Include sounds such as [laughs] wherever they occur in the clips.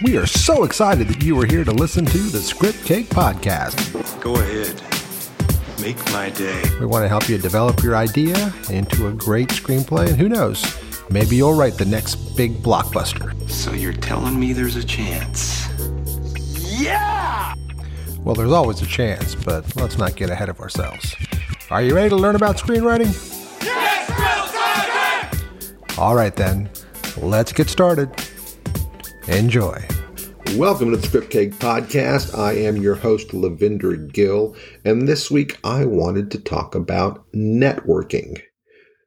We are so excited that you are here to listen to the Script Cake Podcast. Go ahead. Make my day. We want to help you develop your idea into a great screenplay, and who knows, maybe you'll write the next big blockbuster. So you're telling me there's a chance? Yeah! Well, there's always a chance, but let's not get ahead of ourselves. Are you ready to learn about screenwriting? Yes, Will All right, then, let's get started. Enjoy. Welcome to the Script Cake Podcast. I am your host, Lavinder Gill, and this week I wanted to talk about networking.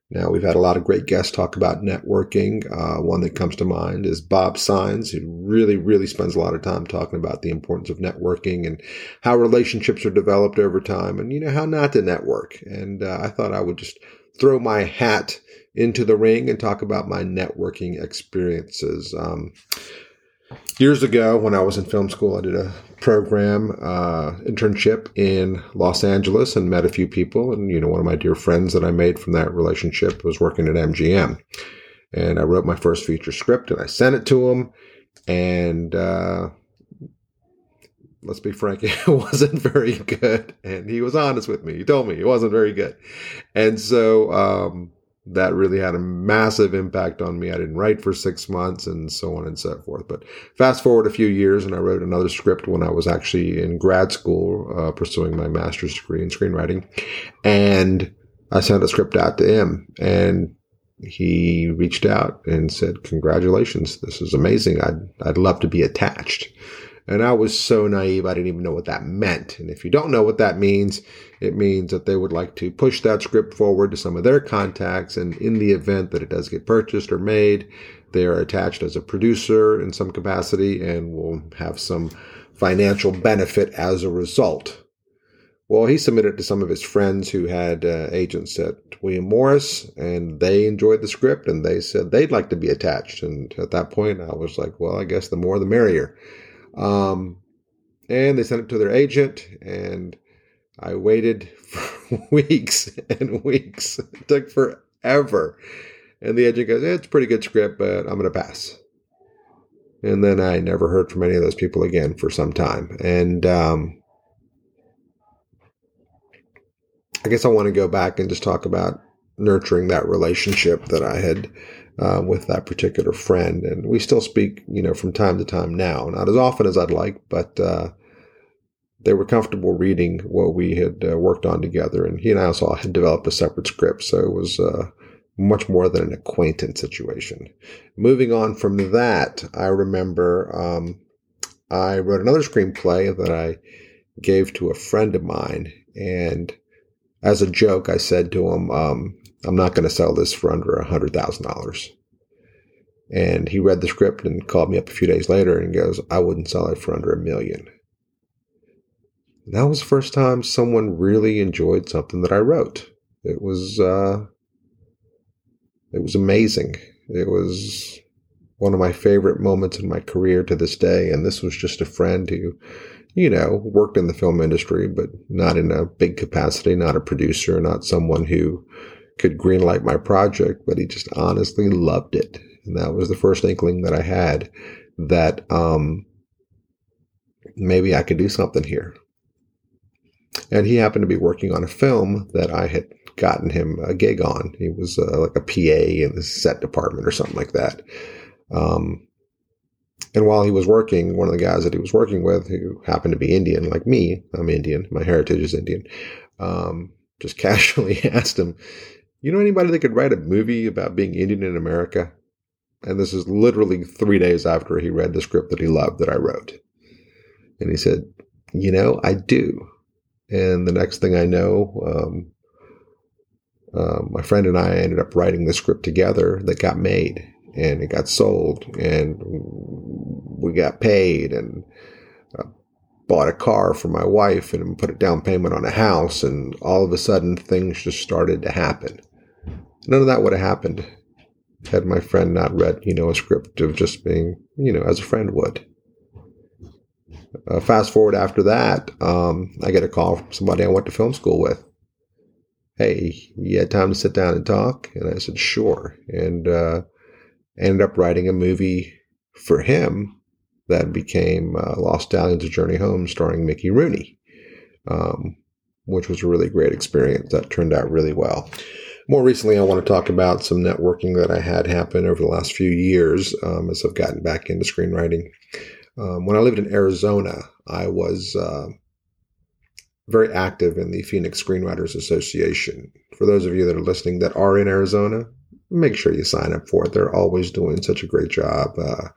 Now, we've had a lot of great guests talk about networking. Uh, one that comes to mind is Bob Saenz, who really, really spends a lot of time talking about the importance of networking and how relationships are developed over time and, you know, how not to network. And uh, I thought I would just throw my hat into the ring and talk about my networking experiences. Um, years ago when I was in film school, I did a program uh, internship in Los Angeles and met a few people. And you know, one of my dear friends that I made from that relationship was working at MGM, and I wrote my first feature script and I sent it to him. And uh, let's be frank, [laughs] it wasn't very good. And he was honest with me. He told me it wasn't very good. And so um, that really had a massive impact on me. I didn't write for six months and so on and so forth. But fast forward a few years, and I wrote another script when I was actually in grad school uh, pursuing my master's degree in screenwriting. And I sent a script out to him, and he reached out and said, Congratulations, this is amazing. I'd, I'd love to be attached. And I was so naive, I didn't even know what that meant. And if you don't know what that means, it means that they would like to push that script forward to some of their contacts. And in the event that it does get purchased or made, they are attached as a producer in some capacity and will have some financial benefit as a result. Well, he submitted to some of his friends who had uh, agents at William Morris, and they enjoyed the script and they said they'd like to be attached. And at that point, I was like, well, I guess the more the merrier. Um, and they sent it to their agent, and I waited for [laughs] weeks and weeks. It took forever. And the agent goes, It's a pretty good script, but I'm going to pass. And then I never heard from any of those people again for some time. And um, I guess I want to go back and just talk about nurturing that relationship that I had uh, with that particular friend. And we still speak, you know, from time to time now, not as often as I'd like, but uh, they were comfortable reading what we had uh, worked on together. And he and I also had developed a separate script, so it was uh, much more than an acquaintance situation. Moving on from that, I remember um, I wrote another screenplay that I gave to a friend of mine, and as a joke, I said to him, um, I'm not going to sell this for under a $100,000. And he read the script and called me up a few days later and goes, I wouldn't sell it for under a million. that was the first time someone really enjoyed something that I wrote. It was, uh, it was amazing. It was one of my favorite moments in my career to this day. And this was just a friend who, you know, worked in the film industry, but not in a big capacity, not a producer, not someone who could greenlight my project, but he just honestly loved it. And that was the first inkling that I had that um, maybe I could do something here. And he happened to be working on a film that I had gotten him a gig on. He was uh, like a PA in the set department or something like that. Um, and while he was working, one of the guys that he was working with, who happened to be Indian, like me, I'm Indian, my heritage is Indian, um, just [laughs] casually asked him, you know anybody that could write a movie about being Indian in America? And this is literally three days after he read the script that he loved that I wrote. And he said, You know, I do. And the next thing I know, um, uh, my friend and I ended up writing the script together that got made and it got sold and we got paid and uh, bought a car for my wife and put a down payment on a house and all of a sudden things just started to happen None of that would have happened had my friend not read, you know, a script of just being, you know, as a friend would. Uh, fast forward after that, um, I get a call from somebody I went to film school with. Hey, you had time to sit down and talk? And I said, sure. And uh, ended up writing a movie for him that became uh, Lost Stallions: A Journey Home, starring Mickey Rooney, um, which was a really great experience. That turned out really well. More recently, I want to talk about some networking that I had happen over the last few years um, as I've gotten back into screenwriting. Um, when I lived in Arizona, I was uh, very active in the Phoenix Screenwriters Association. For those of you that are listening that are in Arizona, make sure you sign up for it. They're always doing such a great job. Uh,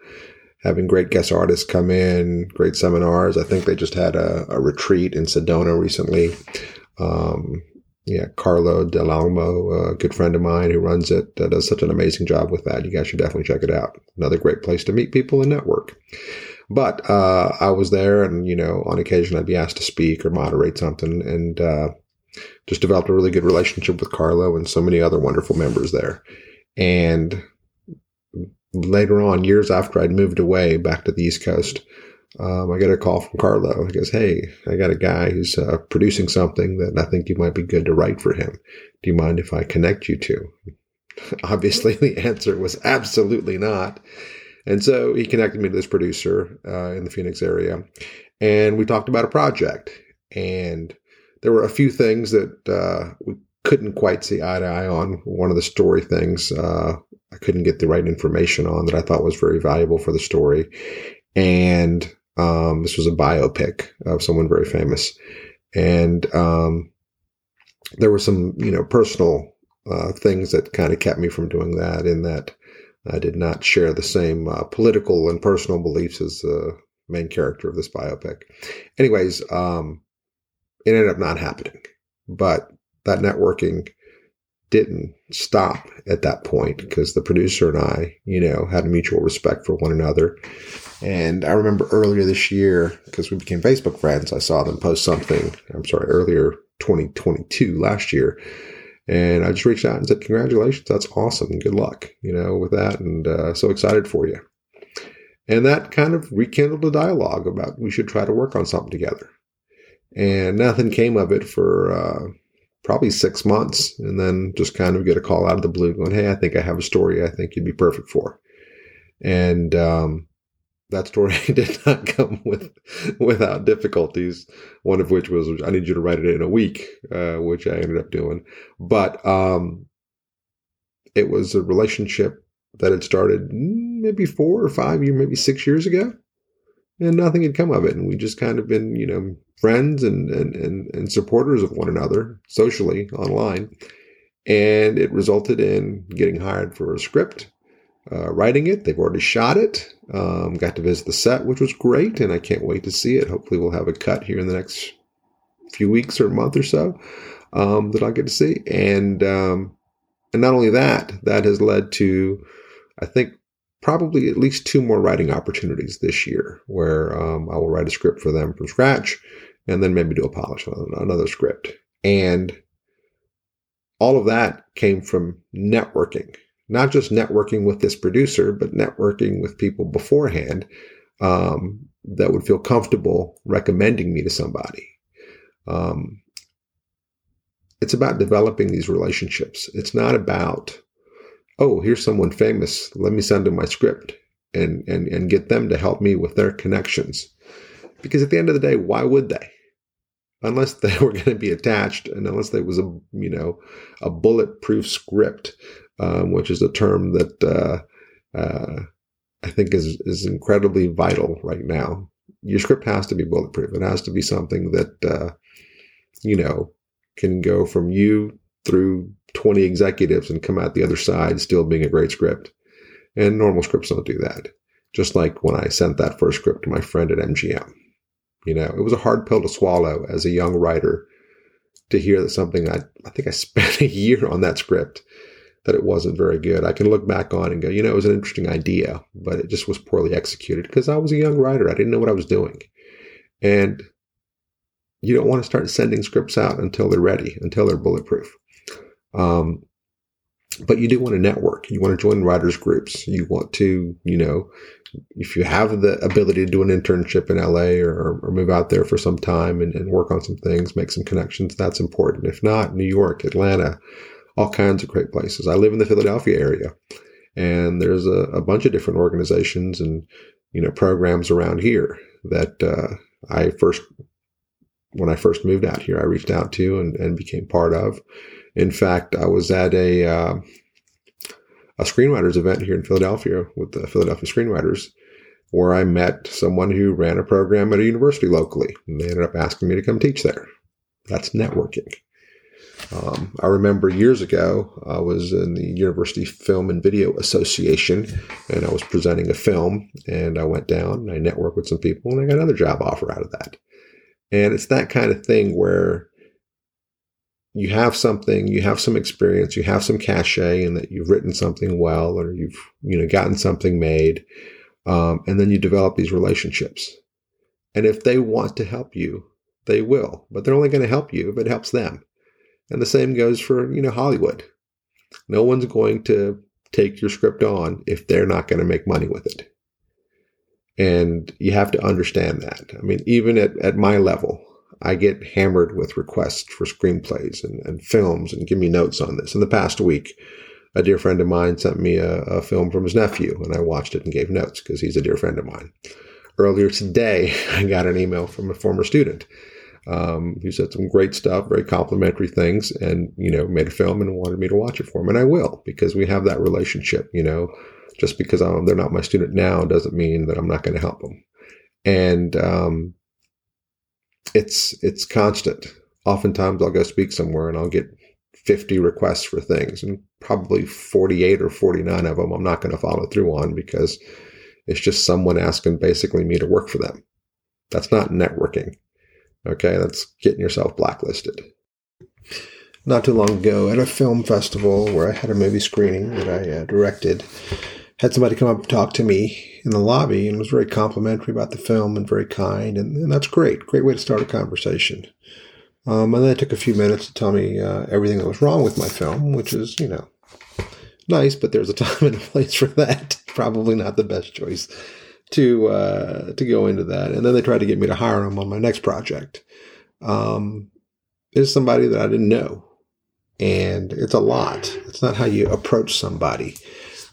having great guest artists come in, great seminars. I think they just had a, a retreat in Sedona recently. Um, yeah, Carlo Dell'Almo, a good friend of mine who runs it, uh, does such an amazing job with that. You guys should definitely check it out. Another great place to meet people and network. But uh, I was there, and you know, on occasion I'd be asked to speak or moderate something, and uh, just developed a really good relationship with Carlo and so many other wonderful members there. And later on, years after I'd moved away back to the East Coast, um, I get a call from Carlo. He goes, Hey, I got a guy who's uh, producing something that I think you might be good to write for him. Do you mind if I connect you to? [laughs] Obviously, the answer was absolutely not. And so he connected me to this producer uh, in the Phoenix area. And we talked about a project. And there were a few things that uh, we couldn't quite see eye to eye on. One of the story things uh, I couldn't get the right information on that I thought was very valuable for the story. And um, this was a biopic of someone very famous, and um, there were some, you know, personal uh, things that kind of kept me from doing that. In that, I did not share the same uh, political and personal beliefs as the main character of this biopic. Anyways, um, it ended up not happening, but that networking didn't stop at that point because the producer and I, you know, had a mutual respect for one another. And I remember earlier this year, because we became Facebook friends, I saw them post something, I'm sorry, earlier 2022, last year. And I just reached out and said, Congratulations, that's awesome. Good luck, you know, with that. And uh, so excited for you. And that kind of rekindled a dialogue about we should try to work on something together. And nothing came of it for uh, probably six months. And then just kind of get a call out of the blue going, Hey, I think I have a story I think you'd be perfect for. And um, that story [laughs] did not come with without difficulties. One of which was I need you to write it in a week, uh, which I ended up doing. But um, it was a relationship that had started maybe four or five years, maybe six years ago, and nothing had come of it. And we just kind of been, you know, friends and and and, and supporters of one another socially online. And it resulted in getting hired for a script uh, writing it. They've already shot it. Um, got to visit the set, which was great, and I can't wait to see it. Hopefully, we'll have a cut here in the next few weeks or month or so um, that I'll get to see. And um, and not only that, that has led to, I think, probably at least two more writing opportunities this year, where um, I will write a script for them from scratch, and then maybe do a polish on another script. And all of that came from networking not just networking with this producer, but networking with people beforehand um, that would feel comfortable recommending me to somebody. Um, it's about developing these relationships. It's not about, oh, here's someone famous. Let me send them my script and, and, and get them to help me with their connections. Because at the end of the day, why would they? Unless they [laughs] were going to be attached and unless there was a, you know, a bulletproof script um, which is a term that uh, uh, I think is is incredibly vital right now. Your script has to be bulletproof. It has to be something that uh, you know can go from you through 20 executives and come out the other side still being a great script. And normal scripts don't do that. Just like when I sent that first script to my friend at MGM. You know, it was a hard pill to swallow as a young writer to hear that something I, I think I [laughs] spent a year on that script that it wasn't very good. I can look back on and go, you know, it was an interesting idea, but it just was poorly executed because I was a young writer. I didn't know what I was doing. And you don't want to start sending scripts out until they're ready, until they're bulletproof. Um, but you do want to network. You want to join writers groups. You want to, you know, if you have the ability to do an internship in LA or, or move out there for some time and, and work on some things, make some connections, that's important. If not, New York, Atlanta, all kinds of great places. I live in the Philadelphia area, and there's a, a bunch of different organizations and you know, programs around here that uh, I first, when I first moved out here, I reached out to and, and became part of. In fact, I was at a uh, a screenwriters event here in Philadelphia with the Philadelphia Screenwriters, where I met someone who ran a program at a university locally, and they ended up asking me to come teach there. That's networking. Um, I remember years ago, I was in the University Film and Video Association, and I was presenting a film, and I went down, and I networked with some people, and I got another job offer out of that. And it's that kind of thing where you have something, you have some experience, you have some cachet, and that you've written something well, or you've you know gotten something made, um, and then you develop these relationships. And if they want to help you, they will, but they're only going to help you if it helps them. And the same goes for, you know, Hollywood. No one's going to take your script on if they're not going to make money with it. And you have to understand that. I mean, even at, at my level, I get hammered with requests for screenplays and, and films and give me notes on this. In the past week, a dear friend of mine sent me a, a film from his nephew, and I watched it and gave notes because he's a dear friend of mine. Earlier today, [laughs] I got an email from a former student um, who said some great stuff, very complimentary things, and you know made a film and wanted me to watch it for him, and I will because we have that relationship. You know, just because I'm, they're not my student now doesn't mean that I'm not going to help them, and um, it's it's constant. Oftentimes, I'll go speak somewhere and I'll get 50 requests for things, and probably 48 or 49 of them I'm not going to follow through on because it's just someone asking basically me to work for them. That's not networking. Okay, that's getting yourself blacklisted. Not too long ago, at a film festival where I had a movie screening that I uh, directed, had somebody come up and talk to me in the lobby and was very complimentary about the film and very kind, and, and that's great. Great way to start a conversation. Um, and then it took a few minutes to tell me uh, everything that was wrong with my film, which is, you know, nice, but there's a [laughs] time and a place for that. Probably not the best choice to uh, to go into that. And then they tried to get me to hire him on my next project. Um, is somebody that I didn't know, and it's a lot. It's not how you approach somebody.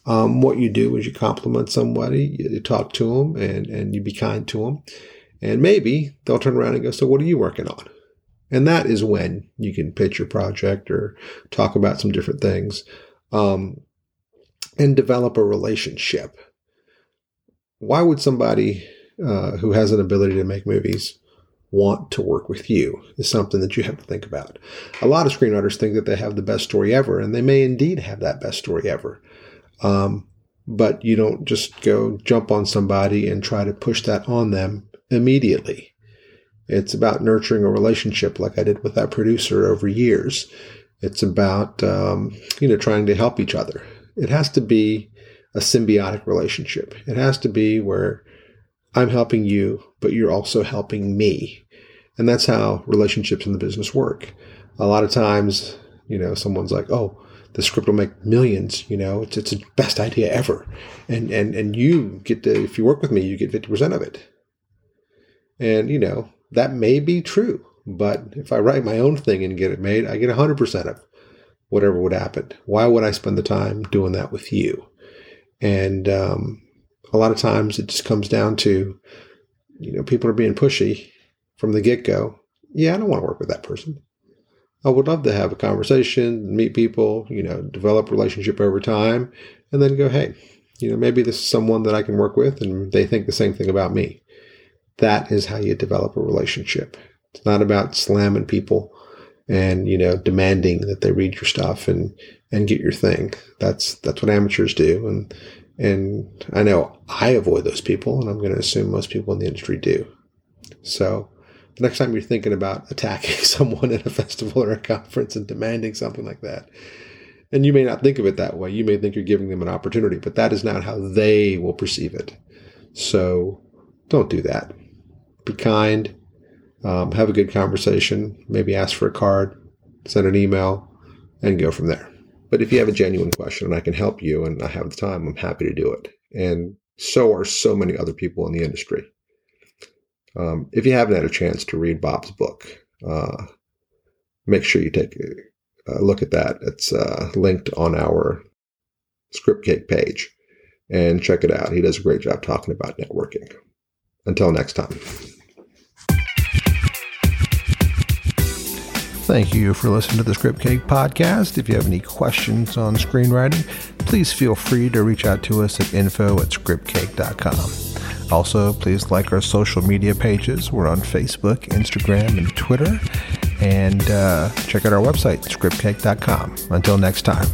Um, what you do is you compliment somebody, you, you talk to them, and and you be kind to them, and maybe they'll turn around and go, "So what are you working on?" And that is when you can pitch your project or talk about some different things, um, and develop a relationship why would somebody uh, who has an ability to make movies want to work with you is something that you have to think about. A lot of screenwriters think that they have the best story ever, and they may indeed have that best story ever. Um, but you don't just go jump on somebody and try to push that on them immediately. It's about nurturing a relationship like I did with that producer over years. It's about, um, you know, trying to help each other. It has to be a symbiotic relationship. It has to be where I'm helping you, but you're also helping me. And that's how relationships in the business work. A lot of times, you know, someone's like, oh, the script will make millions, you know, it's, it's the best idea ever. And, and, and you get to, if you work with me, you get 50% of it. And, you know, that may be true, but if I write my own thing and get it made, I get 100% of whatever would happen. Why would I spend the time doing that with you? And um, a lot of times it just comes down to, you know, people are being pushy from the get go. Yeah, I don't want to work with that person. I would love to have a conversation, meet people, you know, develop relationship over time, and then go, hey, you know, maybe this is someone that I can work with and they think the same thing about me. That is how you develop a relationship. It's not about slamming people and, you know, demanding that they read your stuff and and get your thing. That's that's what amateurs do, and and I know I avoid those people, and I'm going to assume most people in the industry do. So the next time you're thinking about attacking [laughs] someone at a festival or a conference and demanding something like that, and you may not think of it that way, you may think you're giving them an opportunity, but that is not how they will perceive it. So don't do that. Be kind. Um, have a good conversation. Maybe ask for a card, send an email, and go from there. But if you have a genuine question and I can help you and I have the time, I'm happy to do it. And so are so many other people in the industry. Um, if you haven't had a chance to read Bob's book, uh, make sure you take a, look at that. It's uh, linked on our Script Cake page. and check it out. He does a great job talking about networking. Until next time. Thank you for listening to the Script Cake podcast. If you have any questions on screenwriting, please feel free to reach out to us at info at scriptcake.com. Also, please like our social media pages. We're on Facebook, Instagram, and Twitter. And uh, check out our website, scriptcake.com. Until next time.